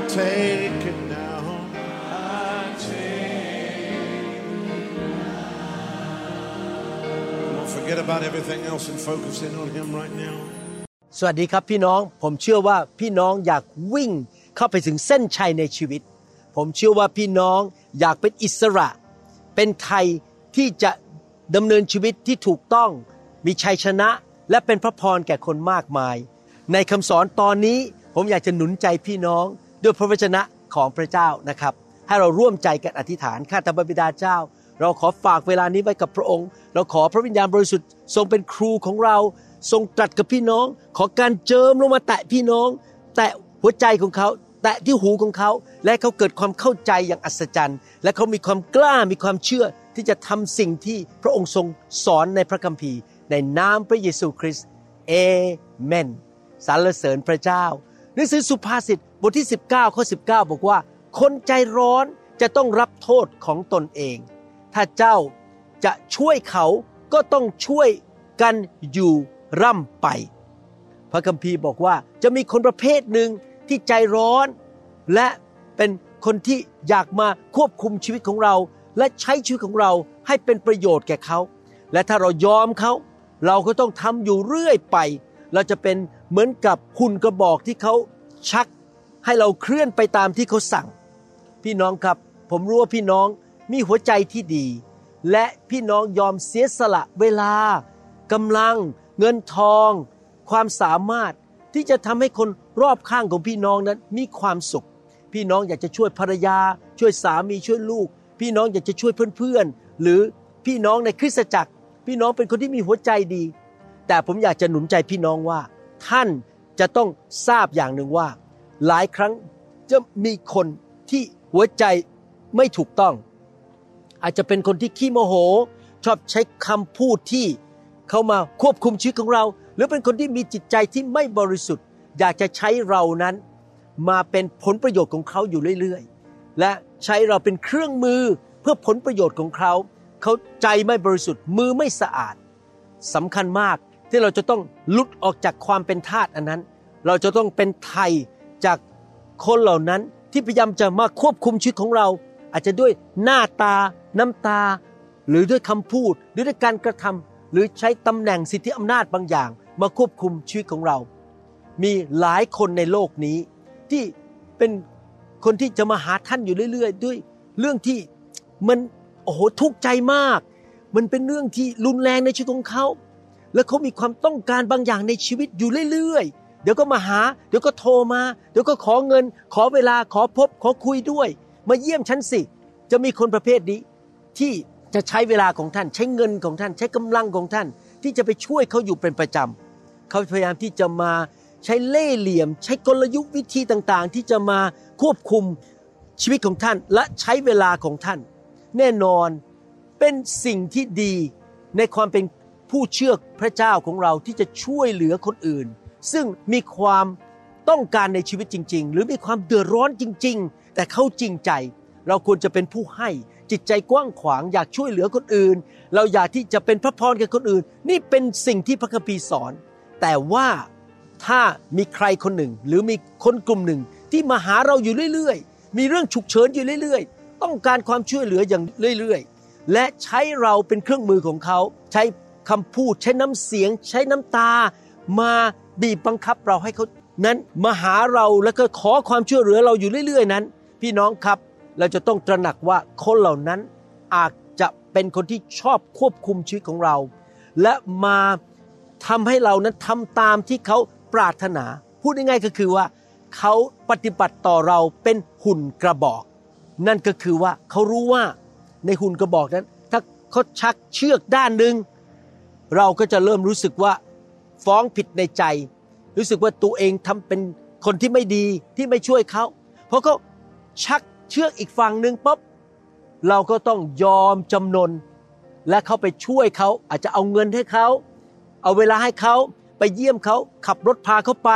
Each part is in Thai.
I take it now. I take it now. Don't forget about everything else and focus in on Him right now. สวัสดีครับพี่น้อง ผมเชื่อว่าพี่น้องอยากวิ่งเข้าไปถึงเส้นชัยในชีวิต ผมเชื่อว่าพี่น้องอยากเป็นอิสระ เป็นไทยที่จะดำเนินชีวิตที่ถูกต้อง มีชัยชนะ และเป็นพระพรแก่คนมากมาย ในคำสอนตอนนี้ผมอยากจะหนุนใจพี่น้อง ด้วยพระวจนะของพระเจ้านะครับ ให้เราร่วมใจกันอธิษฐานข้าแต่พระบิดาเจ้า เราขอฝากเวลานี้ไว้กับพระองค์ เราขอพระวิญญาณบริสุทธิ์ทรงเป็นครูของเรา ทรงตรัสกับพี่น้อง ขอการเจิมลงมาแตะพี่น้อง แตะหัวใจของเขา แตะที่หูของเขา และเขาเกิดความเข้าใจอย่างอัศจรรย์ และเขามีความกล้ามีความเชื่อที่จะทำสิ่งที่พระองค์ทรงสอนในพระคัมภีร์ ในนามพระเยซูคริสต์เอเมนสรรเสริญพระเจ้า หนังสือสุภาษิตบทที่ 19ข้อ19 บอกว่า คนใจร้อนจะต้องรับโทษของตนเอง ถ้าเจ้าจะช่วยเขาก็ต้องช่วยกันอยู่ร่ำไป พระคัมภีร์บอกว่าจะมีคนประเภทหนึ่งที่ใจร้อน และเป็นคนที่อยากมาควบคุมชีวิตของเรา และใช้ชีวิตของเราให้เป็นประโยชน์แก่เขา และถ้าเรายอมเขา เราก็ต้องทำอยู่เรื่อยไป เราจะเป็น เหมือนกับหุ่นกระบอกที่เขาชักให้เราเคลื่อนไปตามที่เขาสั่ง พี่น้องครับ ผมรู้ว่าพี่น้องมีหัวใจที่ดี และพี่น้องยอมเสียสละเวลากำลัง เงินทอง ความสามารถที่จะทำให้คนรอบข้างของพี่น้องนั้นมีความสุข พี่น้องอยากจะช่วยภรรยา ช่วยสามีช่วยลูก พี่น้องอยากจะช่วยเพื่อนๆ หรือพี่น้องในคริสตจักร พี่น้องเป็นคนที่มีหัวใจดี แต่ผมอยากจะหนุนใจพี่น้องว่า ท่านจะต้องทราบอย่างหนึ่งว่า หลายครั้งจะมีคนที่หัวใจไม่ถูกต้อง อาจจะเป็นคนที่ขี้โมโห ชอบใช้คำพูดที่เข้ามาควบคุมชีวิตของเรา หรือเป็นคนที่มีจิตใจที่ไม่บริสุทธิ์ อยากจะใช้เรานั้นมาเป็นผลประโยชน์ของเขาอยู่เรื่อยๆ และใช้เราเป็นเครื่องมือเพื่อผลประโยชน์ของเขา เขาใจไม่บริสุทธิ์มือไม่สะอาดสำคัญมาก ที่เราจะต้องลุดออกจากความเป็นทาสอันนั้น เราจะต้องเป็นไทยจากคนเหล่านั้นที่พยายามจะมาควบคุมชีวิตของเรา อาจจะด้วยหน้าตา น้ำตา หรือด้วยคำพูด หรือด้วยการกระทำหรือใช้ตำแหน่งสิทธิอำนาจบางอย่าง มาควบคุมชีวิตของเรา มีหลายคนในโลกนี้ ที่เป็นคนที่จะมาหาท่านอยู่เรื่อย ๆ ด้วยเรื่องที่มันโอ้โหทุกข์ใจมาก มันเป็นเรื่องที่รุนแรงในชีวิตของเขา แล้วเขามีความต้องการบางอย่างในชีวิตอยู่เรื่อยๆ เดี๋ยวก็มาหา เดี๋ยวก็โทรมา เดี๋ยวก็ขอเงิน ขอเวลา ขอพบ ขอคุยด้วย มาเยี่ยมฉันสิ จะมีคนประเภทนี้ที่จะใช้เวลาของท่าน ใช้เงินของท่าน ใช้กำลังของท่าน ที่จะไปช่วยเขาอยู่เป็นประจำ เขาพยายามที่จะมาใช้เล่ห์เหลี่ยม ใช้กลยุทธ์วิธีต่างๆ ที่จะมาควบคุมชีวิตของท่านและใช้เวลาของท่าน แน่นอนเป็นสิ่งที่ดีในความเป็น ผู้เชื่อพระเจ้าของเราที่จะช่วยเหลือคนอื่น ซึ่งมีความต้องการในชีวิตจริง ๆ หรือมีความเดือดร้อนจริง ๆ แต่เขาจริงใจ เราควรจะเป็นผู้ให้จิตใจกว้างขวางอยากช่วยเหลือคนอื่น เราอยากที่จะเป็นพระพรแก่คนอื่น นี่เป็นสิ่งที่พระคัมภีร์สอน แต่ว่าถ้ามีใครคนหนึ่ง หรือมีคนกลุ่มหนึ่งที่มาหาเราอยู่เรื่อย ๆ มีเรื่องฉุกเฉินอยู่เรื่อย ๆ ต้องการความช่วยเหลืออย่างเรื่อย ๆ และใช้เราเป็นเครื่องมือของเขา ใช้ คำพูดใช้น้ำเสียง ใช้น้ำตา มาบีบบังคับเราให้เขานั้นมาหาเราแล้วก็ขอความช่วยเหลือเราอยู่เรื่อย ๆ นั้น พี่น้องครับเราจะต้องตระหนักว่าคนเหล่านั้นอาจจะเป็นคนที่ชอบควบคุมชีวิตของเรา และมาทำให้เรานั้นทำตามที่เขาปรารถนา พูดง่ายๆก็คือว่าเขาปฏิบัติต่อเราเป็นหุ่นกระบอก นั่นก็คือว่าเขารู้ว่าในหุ่นกระบอกนั้น ถ้าเขาชักเชือกด้านหนึ่ง เราก็จะเริ่มรู้สึกว่าฟ้องผิดในใจ รู้สึกว่าตัวเองทำเป็นคนที่ไม่ดีที่ไม่ช่วยเขาเพราะเขาชักเชือกอีกฝั่งหนึ่งปุ๊บเราก็ต้องยอมจำนน และเขาไปช่วยเขาอาจจะเอาเงินให้เขาเอาเวลาให้เขาไปเยี่ยมเขาขับรถพาเขาไป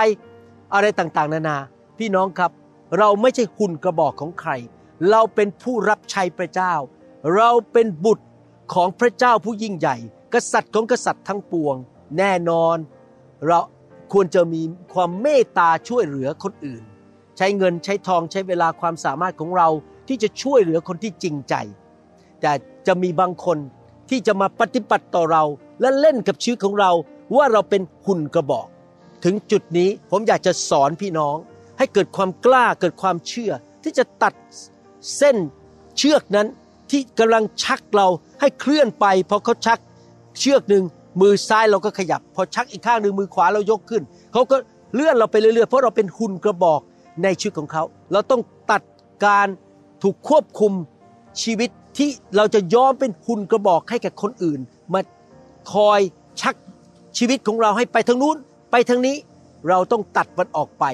อะไรต่างๆ นานา พี่น้องครับ เราไม่ใช่หุ่นกระบอกของใคร เราเป็นผู้รับใช้พระเจ้า เราเป็นบุตรของพระเจ้าผู้ยิ่งใหญ่ กษัตริย์ของกษัตริย์ทั้งปวง แน่นอน เราควรจะมีความเมตตาช่วยเหลือคนอื่น ใช้เงินใช้ทองใช้เวลาความสามารถของเราที่จะช่วยเหลือคนที่จริงใจ แต่จะมีบางคนที่จะมาปฏิบัติต่อเรา และเล่นกับชีวิตของเราว่าเราเป็นหุ่นกระบอก ถึงจุดนี้ผมอยากจะสอนพี่น้อง ให้เกิดความกล้าเกิดความเชื่อ ที่จะตัดเส้นเชือกนั้นที่กำลังชักเราให้เคลื่อนไปพอเขาชัก เชือกหนึ่งมือซ้ายเราก็ขยับ พอชักอีกข้างหนึ่งมือขวาเรายกขึ้น เขาก็เลื่อนเราไปเรื่อยๆ เพราะเราเป็นหุ่นกระบอกในชีวิตของเขา เราต้องตัดการถูกควบคุมชีวิตที่เราจะยอมเป็นหุ่นกระบอกให้แก่คนอื่น มาคอยชักชีวิตของเราให้ไปทางนู้น ไปทางนี้เราต้องตัดมันออกไป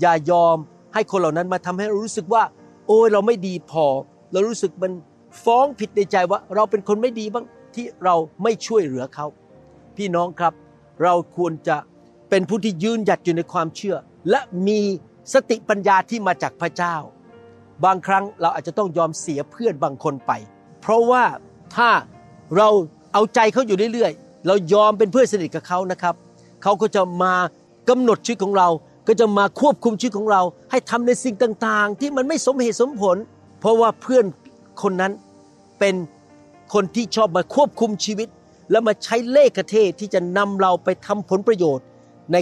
อย่ายอมให้คนเหล่านั้นมาทำให้เรารู้สึกว่า โอ้ยเราไม่ดีพอ เรารู้สึกมันฟ้องผิดในใจว่า เราเป็นคนไม่ดีบ้าง ที่เราไม่ช่วยเหลือเขา พี่น้องครับ เราควรจะเป็นผู้ที่ยืนหยัดอยู่ในความเชื่อ และมีสติปัญญาที่มาจากพระเจ้า บางครั้งเราอาจจะต้องยอมเสียเพื่อนบางคนไป เพราะว่าถ้าเราเอาใจเขาอยู่เรื่อยๆ เรายอมเป็นเพื่อนสนิทกับเขานะครับ เขาก็จะมากำหนดชีวิตของเรา ก็จะมาควบคุมชีวิตของเรา ให้ทำในสิ่งต่างๆ ที่มันไม่สมเหตุสมผล เพราะว่าเพื่อนคนนั้นเป็น คนที่ชอบมาควบคุมชีวิต แล้วมาใช้เลขเทศที่จะนำเราไปทำผลประโยชน์ ใน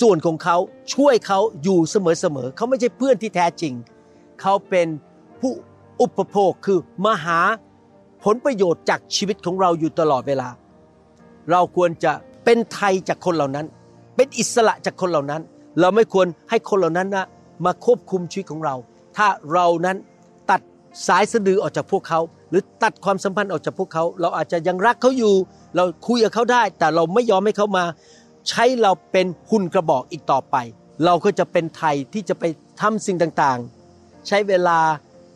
ส่วนของเขาช่วยเขาอยู่เสมอๆเขาไม่ใช่เพื่อนที่แท้จริง เขาเป็นผู้อุปโภคคือมาหาผลประโยชน์จากชีวิตของเราอยู่ตลอดเวลา เราควรจะเป็นไทยจากคนเหล่านั้น เป็นอิสระจากคนเหล่านั้น เราไม่ควรให้คนเหล่านั้นนะมาควบคุมชีวิตของเรา ถ้าเรานั้นตัดสายสะดือออกจากพวกเขา หรือตัดความสัมพันธ์ออกจากพวกเขา เราอาจจะยังรักเขาอยู่ เราคุยกับเขาได้ แต่เราไม่ยอมให้เขามา ใช้เราเป็นหุ่นกระบอกอีกต่อไป เราก็จะเป็นไทยที่จะไปทำสิ่งต่างๆ ใช้เวลา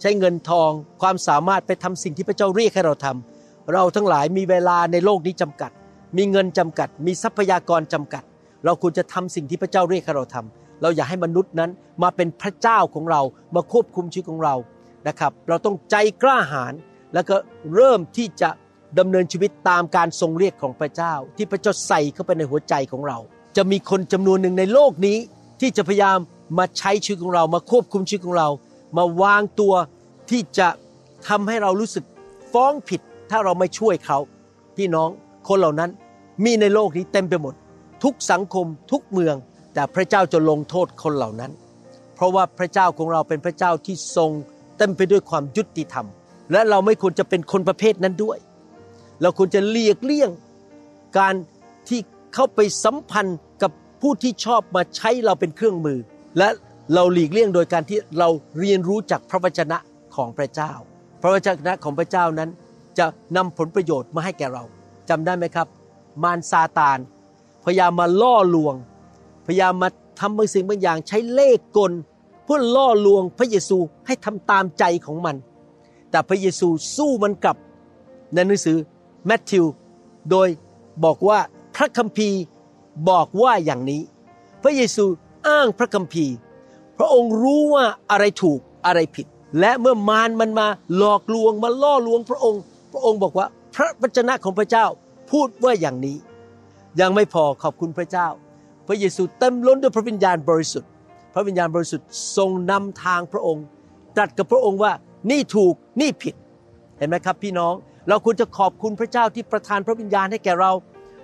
ใช้เงินทอง ความสามารถไปทำสิ่งที่พระเจ้าเรียกให้เราทำเราทั้งหลายมีเวลาในโลกนี้จำกัด มีเงินจำกัด มีทรัพยากรจำกัด เราควรจะทำสิ่งที่พระเจ้าเรียกให้เราทำเราอย่าให้มนุษย์นั้นมาเป็นพระเจ้าของเรามาควบคุมชีวิตของเรานะครับ เราต้องใจกล้าหาญ แล้วก็เริ่มที่จะดำเนินชีวิตตามการทรงเรียกของพระเจ้า ที่พระเจ้าใส่เข้าไปในหัวใจของเรา จะมีคนจำนวนหนึ่งในโลกนี้ ที่จะพยายามมาใช้ชีวิตของเรา มาควบคุมชีวิตของเรา มาวางตัวที่จะทำให้เรารู้สึกฟ้องผิดถ้าเราไม่ช่วยเขาพี่น้องคนเหล่านั้นมีในโลกนี้เต็มไปหมด ทุกสังคมทุกเมือง แต่พระเจ้าจะลงโทษคนเหล่านั้น เพราะว่าพระเจ้าของเราเป็นพระเจ้าที่ทรงเต็มไปด้วยความยุติธรรม และเราไม่ควรจะเป็นคนประเภทนั้นด้วย เราควรจะเลียกเลี่ยงการที่เข้าไปสัมพันธ์กับผู้ที่ชอบมาใช้เราเป็นเครื่องมือ และเราหลีกเลี่ยงโดยการที่เราเรียนรู้จากพระวจนะของพระเจ้า พระวจนะของพระเจ้านั้น จะนำผลประโยชน์มาให้แก่เราจำได้ไหมครับ มารซาตาน พยายามมาล่อลวง พยายามมาทำบางสิ่งบางอย่างใช้เลขกลเพื่อล่อลวงพระเยซูให้ทำตามใจของมัน แต่พระเยซูสู้มันกลับในหนังสือแมทธิว โดยบอกว่าพระคัมภีร์บอกว่าอย่างนี้ พระเยซูอ้างพระคัมภีร์ พระองค์รู้ว่าอะไรถูกอะไรผิด และเมื่อมารมันมาหลอกลวงมาล่อลวงพระองค์ พระองค์บอกว่าพระวจนะของพระเจ้าพูดว่าอย่างนี้ ยังไม่พอขอบคุณพระเจ้า พระเยซูเต็มล้นด้วยพระวิญญาณบริสุทธิ์ พระวิญญาณบริสุทธิ์ทรงนำทางพระองค์ตรัสกับพระองค์ว่า นี่ถูกนี่ผิด เห็นไหมครับพี่น้อง เราควรจะขอบคุณพระเจ้าที่ประทานพระวิญญาณให้แก่เรา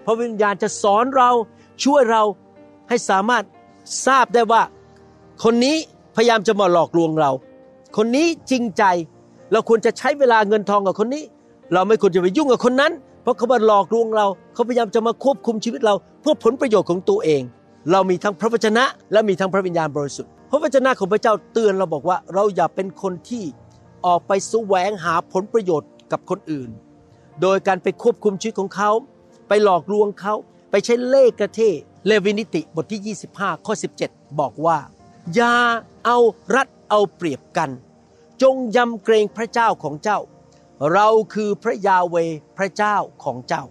พระวิญญาณจะสอนเราช่วยเราให้สามารถทราบได้ว่า คนนี้พยายามจะมาหลอกลวงเรา คนนี้จริงใจ เราควรจะใช้เวลาเงินทองกับคนนี้ เราไม่ควรจะไปยุ่งกับคนนั้น เพราะเขามาหลอกลวงเรา เขาพยายามจะมาควบคุมชีวิตเราเพื่อผลประโยชน์ของตัวเอง เรามีทั้งพระวจนะ และมีทั้งพระวิญญาณบริสุทธิ์ พระวจนะของพระเจ้าเตือนเราบอกว่า เราอย่าเป็นคนที่ ออกไปแสวงหาผลประโยชน์กับคนอื่น โดยการไปควบคุมชีวิตของเขา ไปหลอกลวงเขา ไปใช้เล่ห์กระเทเลวินิติบทที่ 25 ข้อ 17 บอกว่า อย่าเอารัดเอาเปรียบกัน จงยำเกรงพระเจ้าของเจ้า เราคือพระยาเวพระเจ้าของเจ้า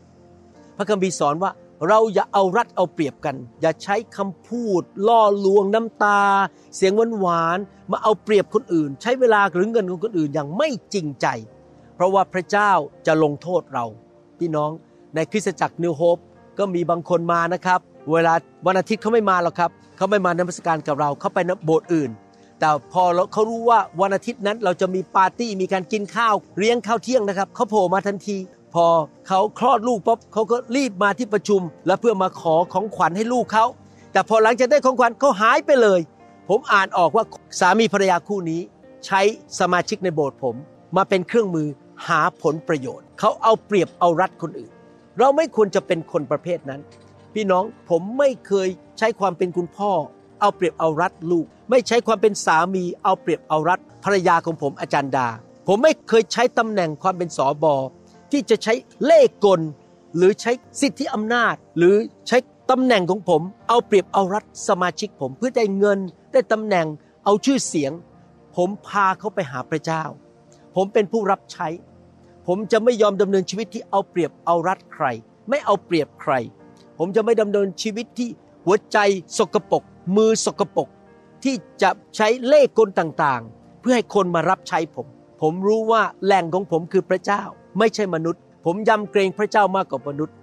พระคัมภีร์สอนว่า เราอย่าเอารัดเอาเปรียบกัน อย่าใช้คำพูด ล่อลวงน้ำตา เสียงหวานหวานๆมาเอาเปรียบคนอื่น ใช้เวลาหรือเงินของคนอื่นอย่างไม่จริงใจ เพราะว่าพระเจ้าจะลงโทษเรา พี่น้องในคริสตจักรนิวโฮปก็มีบางคนมานะครับ เวลาวันอาทิตย์เขาไม่มาหรอกครับเขาไม่มานมัสการกับเราเขาไปนโบสถ์อื่น แต่พอเขารู้ว่าวันอาทิตย์นั้นเราจะมีปาร์ตี้มีการกินข้าวเลี้ยงข้าวเที่ยงนะครับเขาโผล่มาทันที พอเขาคลอดลูกปุ๊บเขาก็รีบมาที่ประชุม และเพื่อมาขอของขวัญให้ลูกเขา แต่พอหลังจากได้ของขวัญเขาหายไปเลย ผมอ่านออกว่าสามีภรรยาคู่นี้ ใช้สมาชิกในโบสถ์ผม มาเป็นเครื่องมือหาผลประโยชน์ เขาเอาเปรียบเอารัดคนอื่น เราไม่ควรจะเป็นคนประเภทนั้น พี่น้องผมไม่เคยใช้ความเป็นคุณพ่อ เอาเปรียบเอารัดลูก ไม่ใช้ความเป็นสามีเอาเปรียบเอารัดภรรยาของผมอาจารย์ดา ผมไม่เคยใช้ตำแหน่งความเป็นสอบอ ที่จะใช้เล่กล หรือใช้สิทธิอำนาจ หรือใช้ตำแหน่งของผม เอาเปรียบเอารัดสมาชิกผมเพื่อได้เงิน ได้ตำแหน่ง เอาชื่อเสียง ผมพาเขาไปหาพระเจ้า ผมเป็นผู้รับใช้ ผมจะไม่ยอมดำเนินชีวิตที่เอาเปรียบเอารัดใคร ไม่เอาเปรียบใคร ผมจะไม่ดำเนินชีวิตที่หัวใจสกปรกมือสกปรกที่จะใช้เล่กลต่างๆ เพื่อให้คนมารับใช้ผม ผมรู้ว่าแหล่งของผมคือพระเจ้า ไม่ใช่มนุษย์ ผมยำเกรงพระเจ้ามากกว่ามนุษย์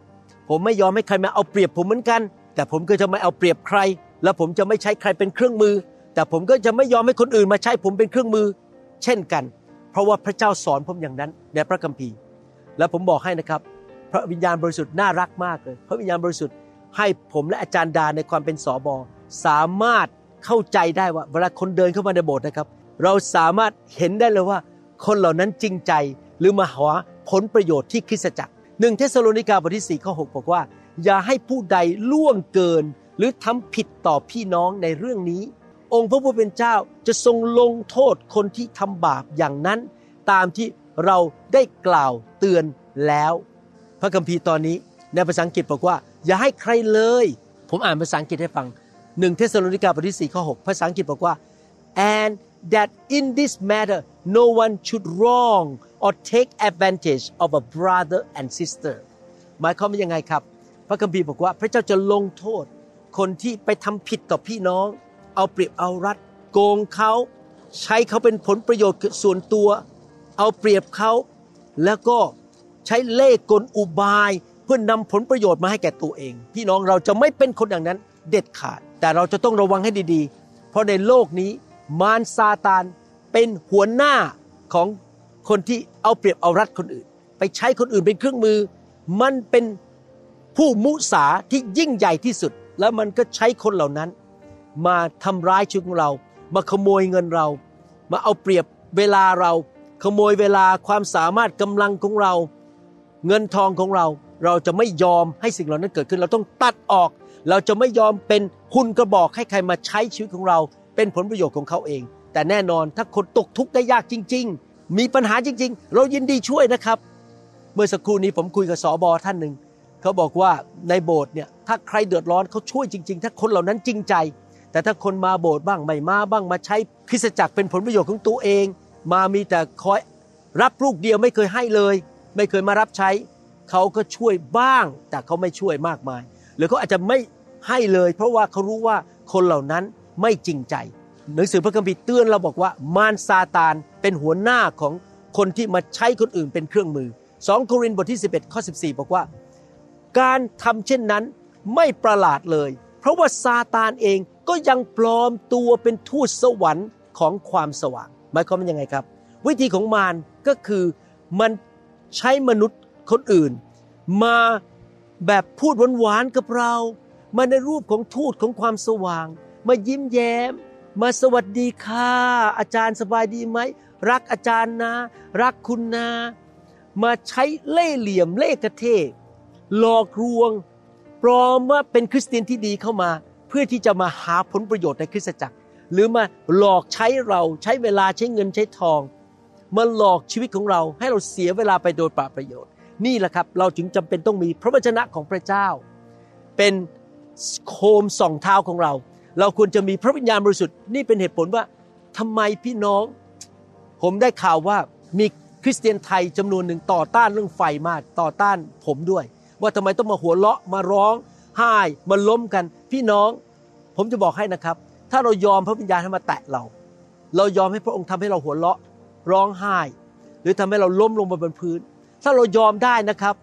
ผมไม่ยอมให้ใครมาเอาเปรียบผมเหมือนกัน แต่ผมก็จะไม่เอาเปรียบใคร และผมจะไม่ใช้ใครเป็นเครื่องมือ แต่ผมก็จะไม่ยอมให้คนอื่นมาใช้ผมเป็นเครื่องมือ เช่นกัน เพราะว่าพระเจ้าสอนผมอย่างนั้นในพระคัมภีร์ และผมบอกให้นะครับ พระวิญญาณบริสุทธิ์น่ารักมากเลย พระวิญญาณบริสุทธิ์ให้ผมและอาจารย์ดาในความเป็นสอบอสามารถเข้าใจได้ว่าเวลาคนเดินเข้ามาในโบสถ์นะครับ เราสามารถเห็นได้เลยว่า คนเหล่านั้นจริงใจหรือมาหา ผลประโยชน์ที่คริสตจักรหนึ่งเทสโลนิกาบทที่4ข้อ6บอกว่า อย่าให้ผู้ใดล่วงเกิน หรือทำผิดต่อพี่น้องในเรื่องนี้ องค์พระผู้เป็นเจ้าจะทรงลงโทษคนที่ทำบาปอย่างนั้น ตามที่เราได้กล่าวเตือนแล้ว พระคัมภีร์ตอนนี้ในภาษาอังกฤษบอกว่า อย่าให้ใครเลย ผมอ่านภาษาอังกฤษให้ฟังหนึ่งเทสโลนิกาบทที่4ข้อ6ภาษาอังกฤษบอกว่า and that in this matter no one should wrong or take advantage of a brother and sister หมายความว่ายังไงครับ พระคัมภีร์บอกว่าพระเจ้าจะลงโทษ คนที่ไปทำผิดต่อพี่น้อง เอาเปรียบเอารัด โกงเขา ใช้เขาเป็นผลประโยชน์ส่วนตัว เอาเปรียบเขา แล้วก็ใช้เล่ห์กลอุบายเพื่อนนำผลประโยชน์มาให้แก่ตัวเอง พี่น้องเราจะไม่เป็นคนอย่างนั้นเด็ดขาด แต่เราจะต้องระวังให้ดีๆ เพราะในโลกนี้มารซาตานเป็นหัวหน้าของ คนที่เอาเปรียบเอารัดคนอื่น ไปใช้คนอื่นเป็นเครื่องมือ มันเป็นผู้มุสาที่ยิ่งใหญ่ที่สุด แล้วมันก็ใช้คนเหล่านั้น มาทำร้ายชีวิตของเรา มาขโมยเงินเรา มาเอาเปรียบเวลาเรา ขโมยเวลาความสามารถกำลังของเรา เงินทองของเรา เราจะไม่ยอมให้สิ่งเหล่านั้นเกิดขึ้น เราต้องตัดออก เราจะไม่ยอมเป็นหุ่นกระบอกให้ใครมาใช้ชีวิตของเรา เป็นผลประโยชน์ของเขาเอง แต่แน่นอนถ้าคนตกทุกข์ได้ยากจริง ๆ มีปัญหาจริง ๆ เรายินดีช่วยนะครับ เมื่อสักครู่นี้ผมคุยกับสอบอท่านหนึ่งเขาบอกว่าในโบสถ์เนี่ยถ้าใครเดือดร้อนเขาช่วยจริง ๆ ถ้าคนเหล่านั้นจริงใจ แต่ถ้าคนมาโบสถ์บ้างไม่มาบ้างมาใช้คริสตจักรเป็นผลประโยชน์ของตัวเอง มามีแต่คอยรับลูกเดียวไม่เคยให้เลย ไม่เคยมารับใช้เขาก็ช่วยบ้าง แต่เขาไม่ช่วยมากมาย หรือเขาอาจจะไม่ให้เลย เพราะว่าเขารู้ว่าคนเหล่านั้นไม่จริงใจ หนังสือพระคัมภีร์เตือนเราบอกว่ามารซาตานเป็นหัวหน้าของคนที่มาใช้คนอื่นเป็นเครื่องมือ 2 โครินธ์บทที่ 11 ข้อ 14 บอกว่า การทำเช่นนั้นไม่ประหลาดเลย เพราะว่าซาตานเองก็ยังปลอมตัวเป็นทูตสวรรค์ของความสว่าง หมายความว่ายังไงครับ วิธีของมารก็คือมันใช้มนุษย์คนอื่น มาแบบพูดหวานๆกับเรา มาในรูปของทูตของความสว่าง มายิ้มแย้ม มาสวัสดีค่ะ อาจารย์สบายดีไหม รักอาจารย์นะ รักคุณนะ มาใช้เล่ห์เหลี่ยมเล่ห์กระเทหลอกลวง ปลอมว่าเป็นคริสเตียนที่ดีเข้ามา เพื่อที่จะมาหาผลประโยชน์ในคริสตจักร หรือมาหลอกใช้เราใช้เวลาใช้เงินใช้ทอง มาหลอกชีวิตของเราให้เราเสียเวลาไปโดยปล่าประโยชน์ นี่แหละครับ เราจึงจำเป็นต้องมีพระวจนะของพระเจ้า เป็นโคมส่องเท้าของเรา เราควรจะมีพระวิญญาณบริสุทธิ์นี่เป็นเหตุผลว่าทำไมพี่น้อง ผมได้ข่าวว่ามีคริสเตียนไทยจำนวนหนึ่งต่อต้านเรื่องไฟมากต่อต้านผมด้วย ว่าทำไมต้องมาหัวเราะมาร้องไห้มาล้มกัน พี่น้อง ผมจะบอกให้นะครับ ถ้าเรายอมพระวิญญาณให้มาแตะเรา เรายอมให้พระองค์ทำให้เราหัวเราะร้องไห้ หรือทำให้เราล้มลงบนพื้น ถ้าเรายอมได้นะครับ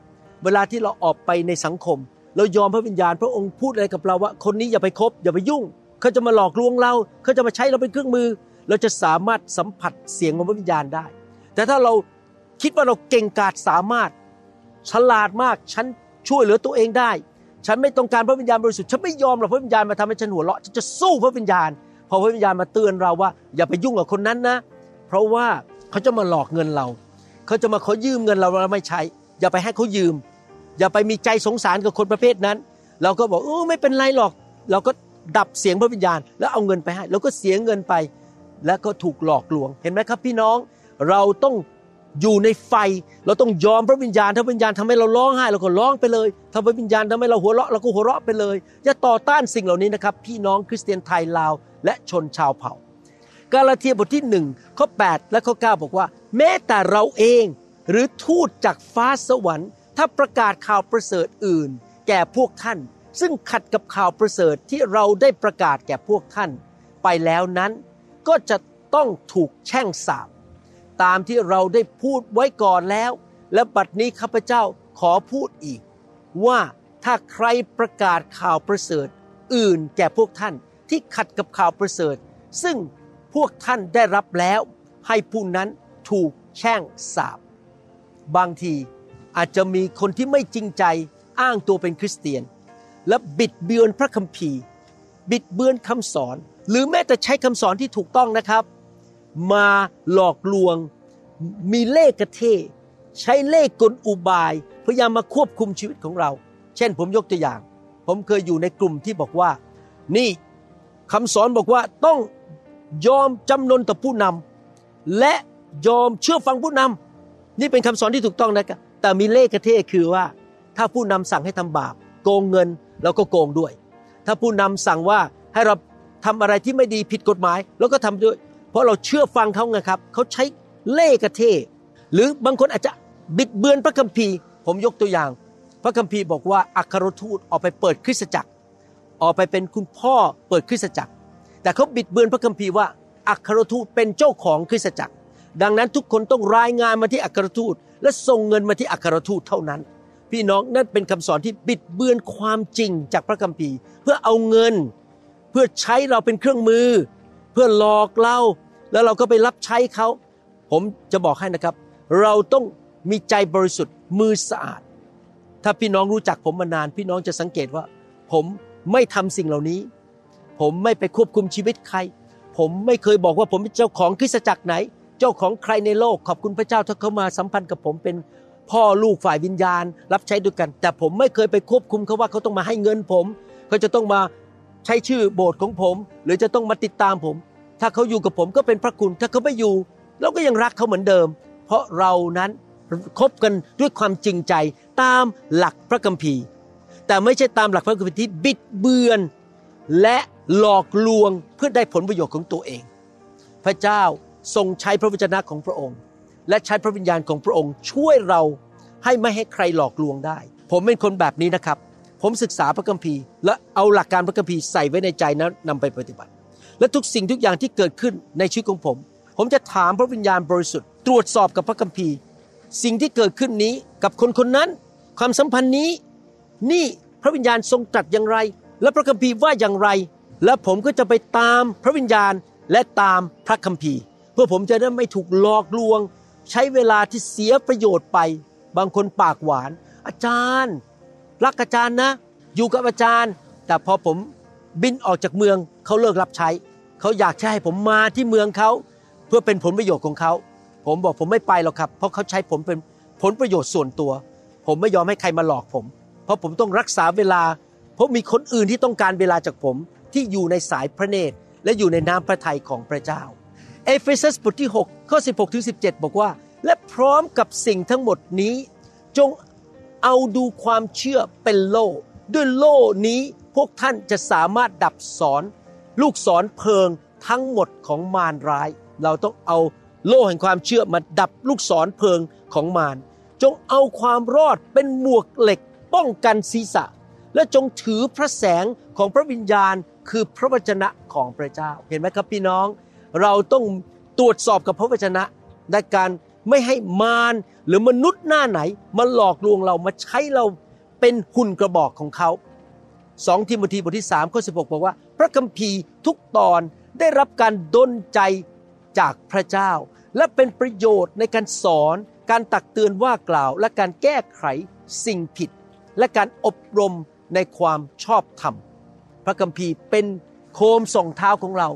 เวลาที่เราออกไปในสังคม เรายอมพระวิญญาณ พระองค์พูดอะไรกับเราว่า คนนี้อย่าไปคบอย่าไปยุ่ง เขาจะมาหลอกลวงเรา เขาจะมาใช้เราเป็นเครื่องมือ เราจะสามารถสัมผัสเสียงของพระวิญญาณได้ แต่ถ้าเราคิดว่าเราเก่งกาจสามารถฉลาดมากฉันช่วยเหลือตัวเองได้ ฉันไม่ต้องการพระวิญญาณบริสุทธิ์ฉันไม่ยอมหรอกพระวิญญาณมาทำให้ฉันหัวเราะฉันจะสู้พระวิญญาณพอพระวิญญาณมาเตือนเราว่า อย่าไปยุ่งกับคนนั้นนะ เพราะว่าเขาจะมาหลอกเงินเรา เขาจะมาขอยืมเงินเราเราไม่ใช้ อย่าไปให้เขายืม อย่าไปมีใจสงสารกับคนประเภทนั้น เราก็บอกเออไม่เป็นไรหรอก เราก็ดับเสียงพระวิญญาณ แล้วเอาเงินไปให้เราก็เสียเงินไป แล้วก็ถูกหลอกลวง เห็นไหมครับ พี่น้องเราต้องอยู่ในไฟ เราต้องยอมพระวิญญาณ ถ้าวิญญาณทำให้เราร้องไห้เราก็ร้องไปเลย ถ้าพระวิญญาณทำให้เราหัวเราะเราก็หัวเราะไปเลย อย่าต่อต้านสิ่งเหล่านี้นะครับ พี่น้องคริสเตียนไทยลาว และชนชาวเผ่า กาลาเทียบทที่หนึ่งข้อ8และข้อ9บอกว่า แม้แต่เราเองหรือทูตจากฟ้าสวรรค์ ถ้าประกาศข่าวประเสริฐอื่น แก่พวกท่าน ซึ่งขัดกับข่าวประเสริฐที่เราได้ประกาศแก่พวกท่าน ไปแล้วนั้นก็จะต้องถูกแช่งสาปตามที่เราได้พูดไว้ก่อนแล้ว และบัดนี้ข้าพเจ้าขอพูดอีก ว่าถ้าใครประกาศข่าวประเสริฐอื่นแก่พวกท่านที่ขัดกับข่าวประเสริฐ ซึ่งพวกท่านได้รับแล้ว ให้ผู้นั้นถูกแช่งสาปบางที อาจจะมีคนที่ไม่จริงใจอ้างตัวเป็นคริสเตียน และบิดเบือนพระคัมภีร์ บิดเบือนคำสอน หรือแม้แต่ใช้คำสอนที่ถูกต้องนะครับ มาหลอกลวง มีเลขกระเทใช้เลขกลอุบาย พยายามมาควบคุมชีวิตของเรา เช่นผมยกตัวอย่าง ผมเคยอยู่ในกลุ่มที่บอกว่า นี่คำสอนบอกว่าต้องยอมจำนนต่อผู้นำและยอมเชื่อฟังผู้นำนี่เป็นคำสอนที่ถูกต้องนะครับ แต่มีเลขกระเทคือว่า ถ้าผู้นำสั่งให้ทำบาป โกงเงินเราก็โกงด้วย ถ้าผู้นำสั่งว่าให้เราทำอะไรที่ไม่ดีผิดกฎหมายเราก็ทำด้วย เพราะเราเชื่อฟังเขาไงครับเขาใช้เล่ห์กระเทหรือบางคนอาจจะบิดเบือนพระคัมภีร์ ผมยกตัวอย่าง พระคัมภีร์บอกว่าอัครทูตออกไปเปิดคริสตจักร ออกไปเป็นคุณพ่อเปิดคริสตจักร แต่เขาบิดเบือนพระคัมภีร์ว่าอัครทูตเป็นเจ้าของคริสตจักร ดังนั้นทุกคนต้องรายงานมาที่อัครทูต และส่งเงินมาที่อัครทูตเท่านั้น พี่น้องนั่นเป็นคำสอนที่บิดเบือนความจริงจากพระคัมภีร์ เพื่อเอาเงิน เพื่อใช้เราเป็นเครื่องมือ เพื่อหลอกเราแล้วเราก็ไปรับใช้เขาผมจะบอกให้นะครับ เราต้องมีใจบริสุทธิ์มือสะอาด ถ้าพี่น้องรู้จักผมมานาน พี่น้องจะสังเกตว่า ผมไม่ทำสิ่งเหล่านี้ ผมไม่ไปควบคุมชีวิตใคร ผมไม่เคยบอกว่าผมเป็นเจ้าของคริสตจักรไหน เจ้าของใครในโลกขอบคุณพระเจ้าถ้าเขามาสัมพันธ์กับผมเป็นพ่อลูกฝ่ายวิญญาณ รับใช้ด้วยกัน แต่ผมไม่เคยไปควบคุมเขาว่าเขาต้องมาให้เงินผมเขาจะต้องมาใช้ชื่อโบสถ์ของผม หรือจะต้องมาติดตามผม ถ้าเขาอยู่กับผมก็เป็นพระคุณ ถ้าเขาไม่อยู่ เราก็ยังรักเขาเหมือนเดิม เพราะเรานั้นคบกันด้วยความจริงใจตามหลักพระคัมภีร์ แต่ไม่ใช่ตามหลักพระคัมภีร์ที่บิดเบือน และหลอกลวงเพื่อได้ผลประโยชน์ของตัวเอง พระเจ้า ทรงใช้พระวจนะของพระองค์ และใช้พระวิญญาณของพระองค์ ช่วยเราให้ไม่ให้ใครหลอกลวงได้ ผมเป็นคนแบบนี้นะครับ ผมศึกษาพระคัมภีร์ และเอาหลักการพระคัมภีร์ใส่ไว้ในใจนั้นนำไปปฏิบัติ และทุกสิ่งทุกอย่างที่เกิดขึ้นในชีวิตของผม ผมจะถามพระวิญญาณบริสุทธิ์ตรวจสอบกับพระคัมภีร์ สิ่งที่เกิดขึ้นนี้กับคนคนนั้น ความสัมพันธ์นี้ นี่พระวิญญาณทรงตรัสอย่างไร และพระคัมภีร์ว่าอย่างไร และผมก็จะไปตามพระวิญญาณและตามพระคัมภีร์ เพื่อผมจะได้ไม่ถูกหลอกลวง ใช้เวลาที่เสียประโยชน์ไป บางคนปากหวาน อาจารย์ รักอาจารย์นะ อยู่กับอาจารย์ แต่พอผมบินออกจากเมืองเขาเลิกรับใช้ เขาอยากจะให้ผมมาที่เมืองเขาเพื่อเป็นผลประโยชน์ของเขา ผมบอกผมไม่ไปหรอกครับ เพราะเขาใช้ผมเป็นผลประโยชน์ส่วนตัว ผมไม่ยอมให้ใครมาหลอกผม เพราะผมต้องรักษาเวลา เพราะมีคนอื่นที่ต้องการเวลาจากผมที่อยู่ในสายพระเนตรและอยู่ในน้ำพระทัยของพระเจ้า เอเฟซัสบทที่ 6 ข้อ 16ถึง17 บอกว่า และพร้อมกับสิ่งทั้งหมดนี้ จงเอาดูความเชื่อเป็นโล่ ด้วยโล่นี้พวกท่านจะสามารถดับสอน ลูกศรเพลิงทั้งหมดของมารร้าย เราต้องเอาโล่แห่งความเชื่อมาดับลูกศรเพลิงของมาร จงเอาความรอดเป็นหมวกเหล็กป้องกันศีรษะ และจงถือพระแสงของพระวิญญาณคือพระวจนะของพระเจ้า เห็นไหมครับพี่น้อง เราต้องตรวจสอบกับพระวจนะในการไม่ให้มารหรือมนุษย์หน้าไหนมาหลอกลวงเรามาใช้เราเป็นหุ่นกระบอกของเขาสองทิโมธีบทที่3ข้อ16 บอกว่า พระคัมภีร์ทุกตอนได้รับการดลใจจากพระเจ้า และเป็นประโยชน์ในการสอน การตักเตือนว่ากล่าว และการแก้ไขสิ่งผิด และการอบรมในความชอบธรรม พระคัมภีร์เป็นโคมส่งเท้าของเรา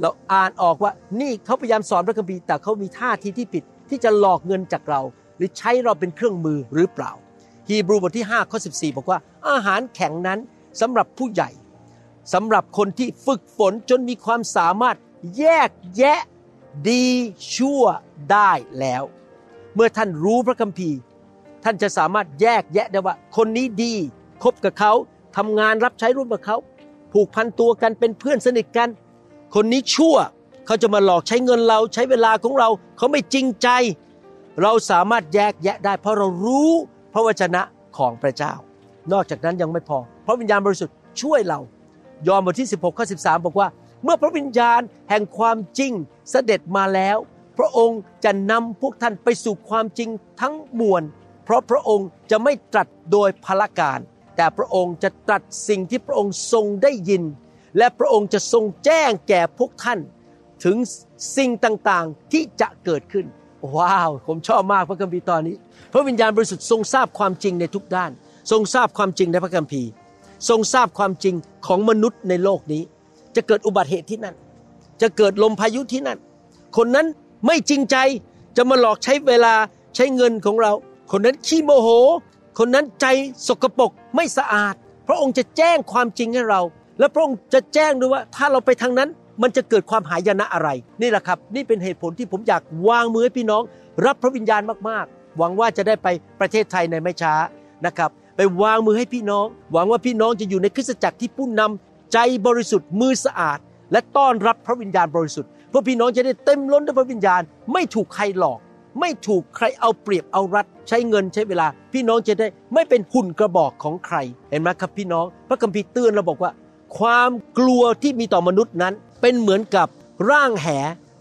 เราอ่านออกว่านี่เขาพยายามสอนพระคัมภีร์แต่เขามีท่าทีที่ผิดที่จะหลอกเงินจากเรา หรือใช้เราเป็นเครื่องมือหรือเปล่า ฮีบรูบทที่5ข้อ14 บอกว่า อาหารแข็งนั้นสำหรับผู้ใหญ่สำหรับคนที่ฝึกฝนจนมีความสามารถแยกแยะดีชั่วได้แล้ว เมื่อท่านรู้พระคัมภีร์ ท่านจะสามารถแยกแยะได้ว่า คนนี้ดีคบกับเขาทำงานรับใช้ร่วมกับเขาผูกพันตัวกันเป็นเพื่อนสนิทกัน คนนี้ชั่วเขาจะมาหลอกใช้เงินเราใช้เวลาของเรา เขาไม่จริงใจ เราสามารถแยกแยะได้ เพราะเรารู้พระวจนะของพระเจ้า นอกจากนั้นยังไม่พอ พระวิญญาณบริสุทธิ์ช่วยเรา ยอห์นบทที่ 16ข้อ13 บอกว่า เมื่อพระวิญญาณแห่งความจริงเสด็จมาแล้ว พระองค์จะนำพวกท่านไปสู่ความจริงทั้งมวล เพราะพระองค์จะไม่ตรัสโดยพละการ แต่พระองค์จะตรัสสิ่งที่พระองค์ทรงได้ยิน และพระองค์จะทรงแจ้งแก่พวกท่าน ถึงสิ่งต่างๆที่จะเกิดขึ้น ว้าว ผมชอบมากพระคัมภีร์ตอนนี้ พระวิญญาณบริสุทธิ์ทรงทราบความจริงในทุกด้าน ทรงทราบความจริงในพระคัมภีร์ ทรงทราบความจริงของมนุษย์ในโลกนี้ จะเกิดอุบัติเหตุที่นั่น จะเกิดลมพายุที่นั่น คนนั้นไม่จริงใจจะมาหลอกใช้เวลาใช้เงินของเรา คนนั้นขี้โมโห คนนั้นใจสกปรกไม่สะอาด พระองค์จะแจ้งความจริงให้เรา และพระองค์จะแจ้งด้วยว่าถ้าเราไปทางนั้นมันจะเกิดความหายนะอะไร นี่แหละครับ นี่เป็นเหตุผลที่ผมอยากวางมือให้พี่น้อง รับพระวิญญาณมากๆ หวังว่าจะได้ไปประเทศไทยในไม่ช้านะครับ ไปวางมือให้พี่น้อง หวังว่าพี่น้องจะอยู่ในคริสตจักรที่ผู้นำใจบริสุทธิ์มือสะอาด และต้อนรับพระวิญญาณบริสุทธิ์เพื่อพี่น้องจะได้เต็มล้นด้วยพระวิญญาณ ไม่ถูกใครหลอก ไม่ถูกใครเอาเปรียบเอารัด ใช้เงินใช้เวลา พี่น้องจะได้ไม่เป็นหุ่นกระบอกของใคร เห็นไหมครับพี่น้อง พระคัมภีร์เตือนเราบอกว่า ความกลัวที่มีต่อมนุษย์นั้น เป็นเหมือนกับร่างแห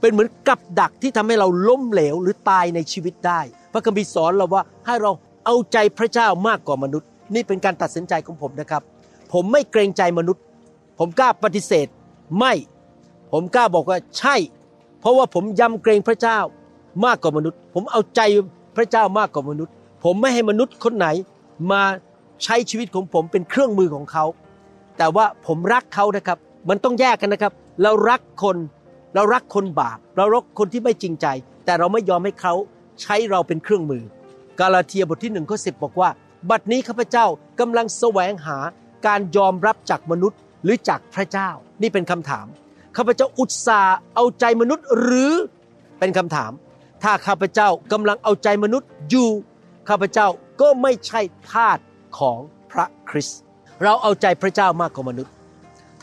เป็นเหมือนกับดักที่ทำให้เราล้มเหลวหรือตายในชีวิตได้ พระคัมภีร์สอนเราว่าให้เราเอาใจพระเจ้ามากกว่ามนุษย์ นี่เป็นการตัดสินใจของผมนะครับ ผมไม่เกรงใจมนุษย์ ผมกล้าปฏิเสธ ไม่ ผมกล้าบอกว่าใช่ เพราะว่าผมยำเกรงพระเจ้ามากกว่ามนุษย์ ผมเอาใจพระเจ้ามากกว่ามนุษย์ ผมไม่ให้มนุษย์คนไหนมาใช้ชีวิตของผมเป็นเครื่องมือของเขา แต่ว่าผมรักเขานะครับ มันต้องแยกกันนะครับ เรารักคน เรารักคนบาป เรารักคนที่ไม่จริงใจ แต่เราไม่ยอมให้เขาใช้เราเป็นเครื่องมือ กาลาเทียบทที่หนึ่งข้อสิบอกว่า บัดนี้ข้าพเจ้ากำลังแสวงหาการยอมรับจากมนุษย์หรือจากพระเจ้า นี่เป็นคำถาม ข้าพเจ้าอุตส่าห์เอาใจมนุษย์หรือเป็นคำถาม ถ้าข้าพเจ้ากำลังเอาใจมนุษย์อยู่ ข้าพเจ้าก็ไม่ใช่ทาสของพระคริสต์ เราเอาใจพระเจ้ามากกว่ามนุษย์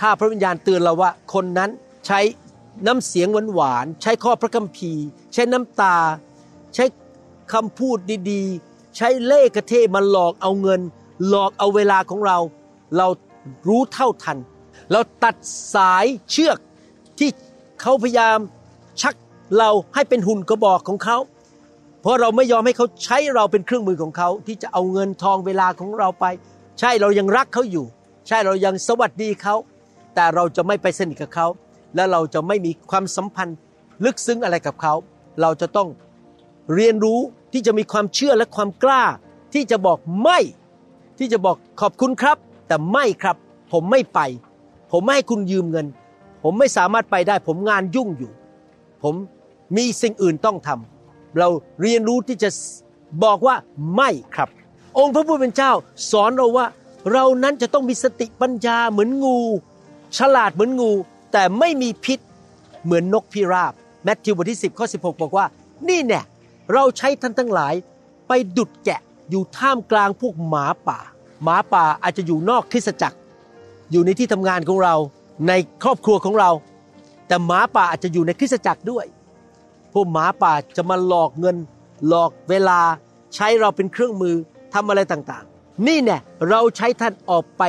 ถ้าพระวิญญาณเตือนเราว่าคนนั้นใช้น้ำเสียงหวานๆใช้ข้อพระคัมภีร์ ใช้น้ำตา ใช้คำพูดดีๆ ใช้เล่กระเทมาหลอกเอาเงิน หลอกเอาเวลาของเรา เรารู้เท่าทัน เราตัดสายเชือกที่เขาพยายามชักเราให้เป็นหุ่นกระบอกของเขา เพราะเราไม่ยอมให้เขาใช้เราเป็นเครื่องมือของเขา ที่จะเอาเงินทองเวลาของเราไป ใช่เรายังรักเขาอยู่ ใช่เรายังสวัสดีเขา แต่เราจะไม่ไปสนิทกับเขา และเราจะไม่มีความสัมพันธ์ลึกซึ้งอะไรกับเขา เราจะต้องเรียนรู้ที่จะมีความเชื่อและความกล้า ที่จะบอกไม่ ที่จะบอกขอบคุณครับ แต่ไม่ครับ ผมไม่ไป ผมไม่ให้คุณยืมเงินผผมไม่สามารถไปได้ ผมงานยุ่งอยู่ ผมมีสิ่งอื่นต้องทำเราเรียนรู้ที่จะบอกว่าไม่ครับ องค์พระผู้เป็นเจ้าสอนเราว่า เรานั้นจะต้องมีสติปัญญาเหมือนงู ฉลาดเหมือนงู แต่ไม่มีพิษเหมือนนกพิราบแมทธิวบทที่ 10ข้อ16 บอกว่า นี่เนี่ยเราใช้ท่านทั้งหลายไปดุดแกะอยู่ท่ามกลางพวกหมาป่า หมาป่าอาจจะอยู่นอกคริสตจักร อยู่ในที่ทำงานของเราในครอบครัวของเรา แต่หมาป่าอาจจะอยู่ในคริสตจักรด้วย พวกหมาป่าจะมาหลอกเงิน หลอกเวลาใช้เราเป็นเครื่องมือ ทำอะไรต่างๆ นี่เนี่ยเราใช้ท่านออกไป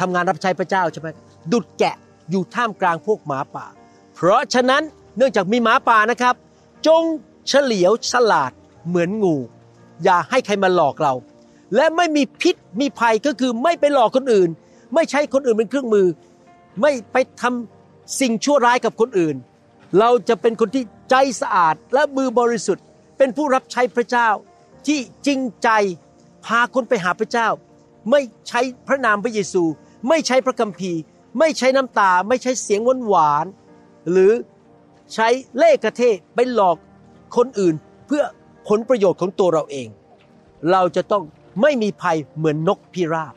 ทำงานรับใช้พระเจ้าใช่ไหมดุดแกะอยู่ท่ามกลางพวกหมาป่า เพราะฉะนั้นเนื่องจากมีหมาป่านะครับ จงเฉลียวฉลาดเหมือนงู อย่าให้ใครมาหลอกเรา และไม่มีพิษมีภัยก็คือไม่ไปหลอกคนอื่น ไม่ใช้คนอื่นเป็นเครื่องมือ ไม่ไปทำสิ่งชั่วร้ายกับคนอื่น เราจะเป็นคนที่ใจสะอาดและมือบริสุทธิ์ เป็นผู้รับใช้พระเจ้าที่จริงใจ พาคนไปหาพระเจ้า ไม่ใช้พระนามพระเยซู ไม่ใช้พระคัมภีร์ ไม่ใช้น้ำตา ไม่ใช้เสียงหวานหวานหรือใช้เล่กระเทศไปหลอกคนอื่นเพื่อผลประโยชน์ของตัวเราเอง เราจะต้องไม่มีภัยเหมือนนกพิราบ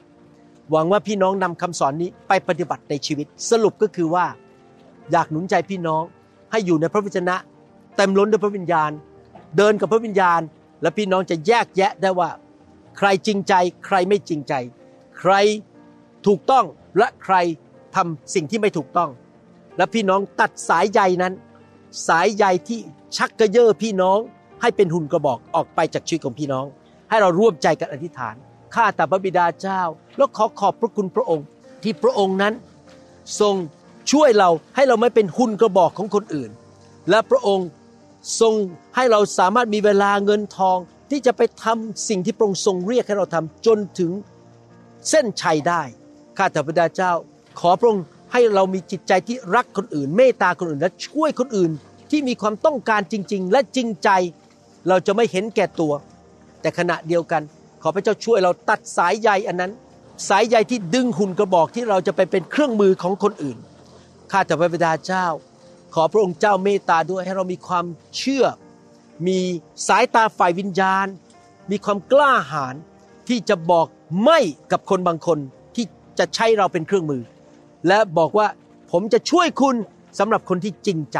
หวังว่าพี่น้องนำคำสอนนี้ไปปฏิบัติในชีวิต สรุปก็คือว่า อยากหนุนใจพี่น้องให้อยู่ในพระวจนะเต็มล้นด้วยพระวิญญาณ เดินกับพระวิญญาณ และพี่น้องจะแยกแยะได้ว่า ใครจริงใจ ใครไม่จริงใจ ใครถูกต้องและใครทำสิ่งที่ไม่ถูกต้อง และพี่น้องตัดสายใยนั้น สายใยที่ชักกระเยาะพี่น้อง ให้เป็นหุ่นกระบอกออกไปจากชีวิตของพี่น้อง ให้เราร่วมใจกันอธิษฐานข้าแต่พระบิดาเจ้า แล้วขอขอบพระคุณพระองค์ ที่พระองค์นั้น ทรงช่วยเราให้เราไม่เป็นหุ่นกระบอกของคนอื่น และพระองค์ทรงให้เราสามารถมีเวลาเงินทอง ที่จะไปทำสิ่งที่พระองค์ทรงเรียกให้เราทำจนถึงเส้นชัยได้ ข้าแต่พระดาเจ้า ขอพระองค์ให้เรามีจิตใจที่รักคนอื่น เมตตาคนอื่น และช่วยคนอื่นที่มีความต้องการจริง ๆ และจริงใจ เราจะไม่เห็นแก่ตัว แต่ขณะเดียวกัน ขอพระเจ้าช่วยเราตัดสายใยอันนั้น สายใยที่ดึงหุ่นกระบอกที่เราจะไปเป็นเครื่องมือของคนอื่น ข้าแต่พระบิดาเจ้า ขอพระองค์เจ้าเมตตาด้วยให้เรามีความเชื่อ มีสายตาฝ่ายวิญญาณ มีความกล้าหาญที่จะบอกไม่กับคนบางคนที่จะใช้เราเป็นเครื่องมือ และบอกว่าผมจะช่วยคุณสำหรับคนที่จริงใจ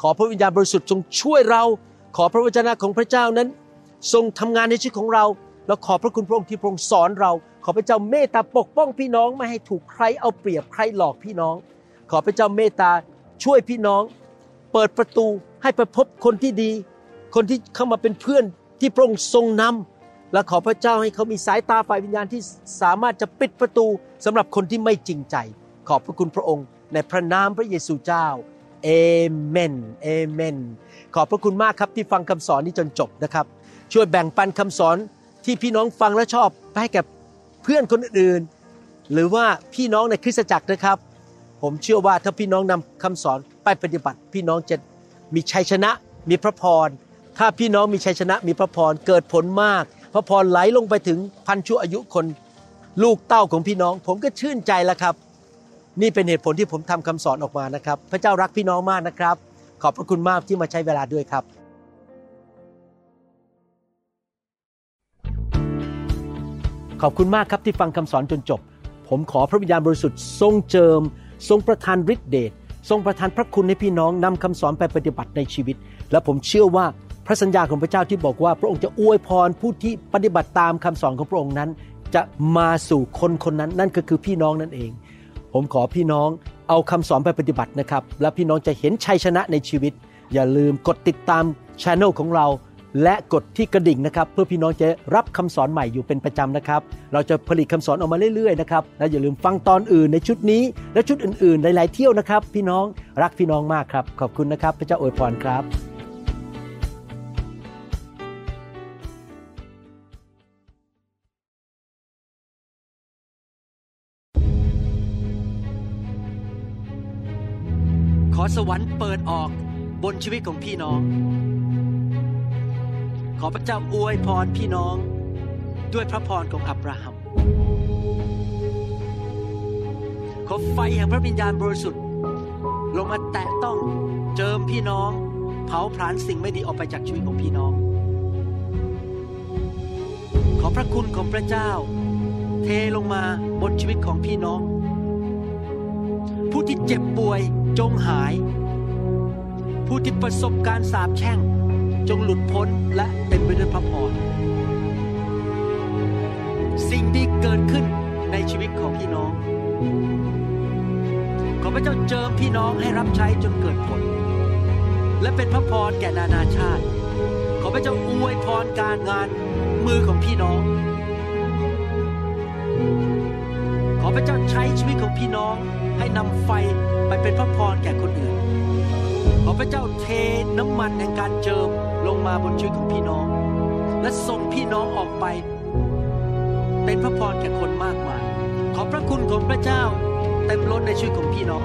ขอพระวิญญาณบริสุทธิ์ทรงช่วยเรา ขอพระวจนะของพระเจ้านั้น ทรงทำงานในชีวิตของเรา แล้วขอพระคุณพระองค์ที่พระองค์สอนเรา ขอพระเจ้าเมตตาปกป้องพี่น้องไม่ให้ถูกใครเอาเปรียบใครหลอกพี่น้อง ขอพระเจ้าเมตตาช่วยพี่น้อง เปิดประตูให้ไปพบคนที่ดี คนที่เข้ามาเป็นเพื่อนที่พระองค์ทรงนำและขอพระเจ้าให้เขามีสายตาฝ่ายวิญญาณที่สามารถจะปิดประตูสำหรับคนที่ไม่จริงใจ ขอบพระคุณพระองค์ ในพระนามพระเยซูเจ้าเอเมนเอเมน ขอบพระคุณมากครับที่ฟังคำสอนนี้จนจบนะครับ ช่วยแบ่งปันคำสอนที่พี่น้องฟังและชอบไปให้กับเพื่อนคนอื่น หรือว่าพี่น้องในคริสตจักรนะครับ ผมเชื่อว่าถ้าพี่น้องนำคำสอนไปปฏิบัติ พี่น้องจะมีชัยชนะ มีพระพร ถ้าพี่น้องมีชัยชนะมีพระพรเกิดผลมาก พระพรไหลลงไปถึงพันชั่วอายุคนลูกเต้าของพี่น้อง ผมก็ชื่นใจแล้วครับ นี่เป็นเหตุผลที่ผมทำคำสอนออกมานะครับ พระเจ้ารักพี่น้องมากนะครับ ขอบพระคุณมากที่มาใช้เวลาด้วยครับ ขอบคุณมากครับที่ฟังคำสอนจนจบ ผมขอพระวิญญาณบริสุทธิ์ทรงเจิม ทรงประทานฤทธิเดชทรงประทานพระคุณให้พี่น้องนำคำสอนไปปฏิบัติในชีวิต และผมเชื่อว่า พระสัญญาของพระเจ้าที่บอกว่าพระองค์จะอวยพรผู้ที่ปฏิบัติตามคำสอนของพระองค์นั้น จะมาสู่คนคนนั้นนั่นก็คือพี่น้องนั่นเอง ผมขอพี่น้องเอาคำสอนไปปฏิบัตินะครับ และพี่น้องจะเห็นชัยชนะในชีวิต อย่าลืมกดติดตามช anel ของเรา และกดที่กระดิ่งนะครับ เพื่อพี่น้องจะรับคำสอนใหม่อยู่เป็นประจำนะครับ เราจะผลิตคำสอนออกมาเรื่อยๆนะครับและอย่าลืมฟังตอนอื่นในชุดนี้ และชุดอื่นๆหลายๆเที่ยวนะครับ พี่น้องรักพี่น้องมากครับขอบคุณนะครับ พระเจ้าอวยพรครับ วรรค์เปิดออกบนชีวิตของพี่น้อง ขอพระเจ้าอวยพรพี่น้องด้วยพระพรของอับราฮัม ขอไฟแห่งพระวิญญาณบริสุทธิ์ ลงมาแตะต้องเจิมพี่น้อง เผาผลาญสิ่งไม่ดีออกไปจากชีวิตของพี่น้อง ขอพระคุณของพระเจ้า เทลงมาบนชีวิตของพี่น้อง ผู้ที่เจ็บป่วยจงหาย ผู้ที่ประสบการสาปแช่ง จงหลุดพ้นและเต็มไปด้วยพระพรสิ่งดีเกิดขึ้นในชีวิตของพี่น้อง ขอพระเจ้าเจิมพี่น้องให้รับใช้จนเกิดผล และเป็นพระพรแก่นานาชาติ ขอพระเจ้าอวยพรการงานมือของพี่น้อง ขอพระเจ้าใช้ชีวิตของพี่น้องให้นำไฟไปเป็นพระพรแก่คนอื่น ขอพระเจ้าเทน้ำมันแห่งการเจิมลงมาบนชีวิตของพี่น้อง และส่งพี่น้องออกไป เป็นพระพรแก่คนมากมาย ขอพระคุณของพระเจ้าเต็มล้นในชีวิตของพี่น้อง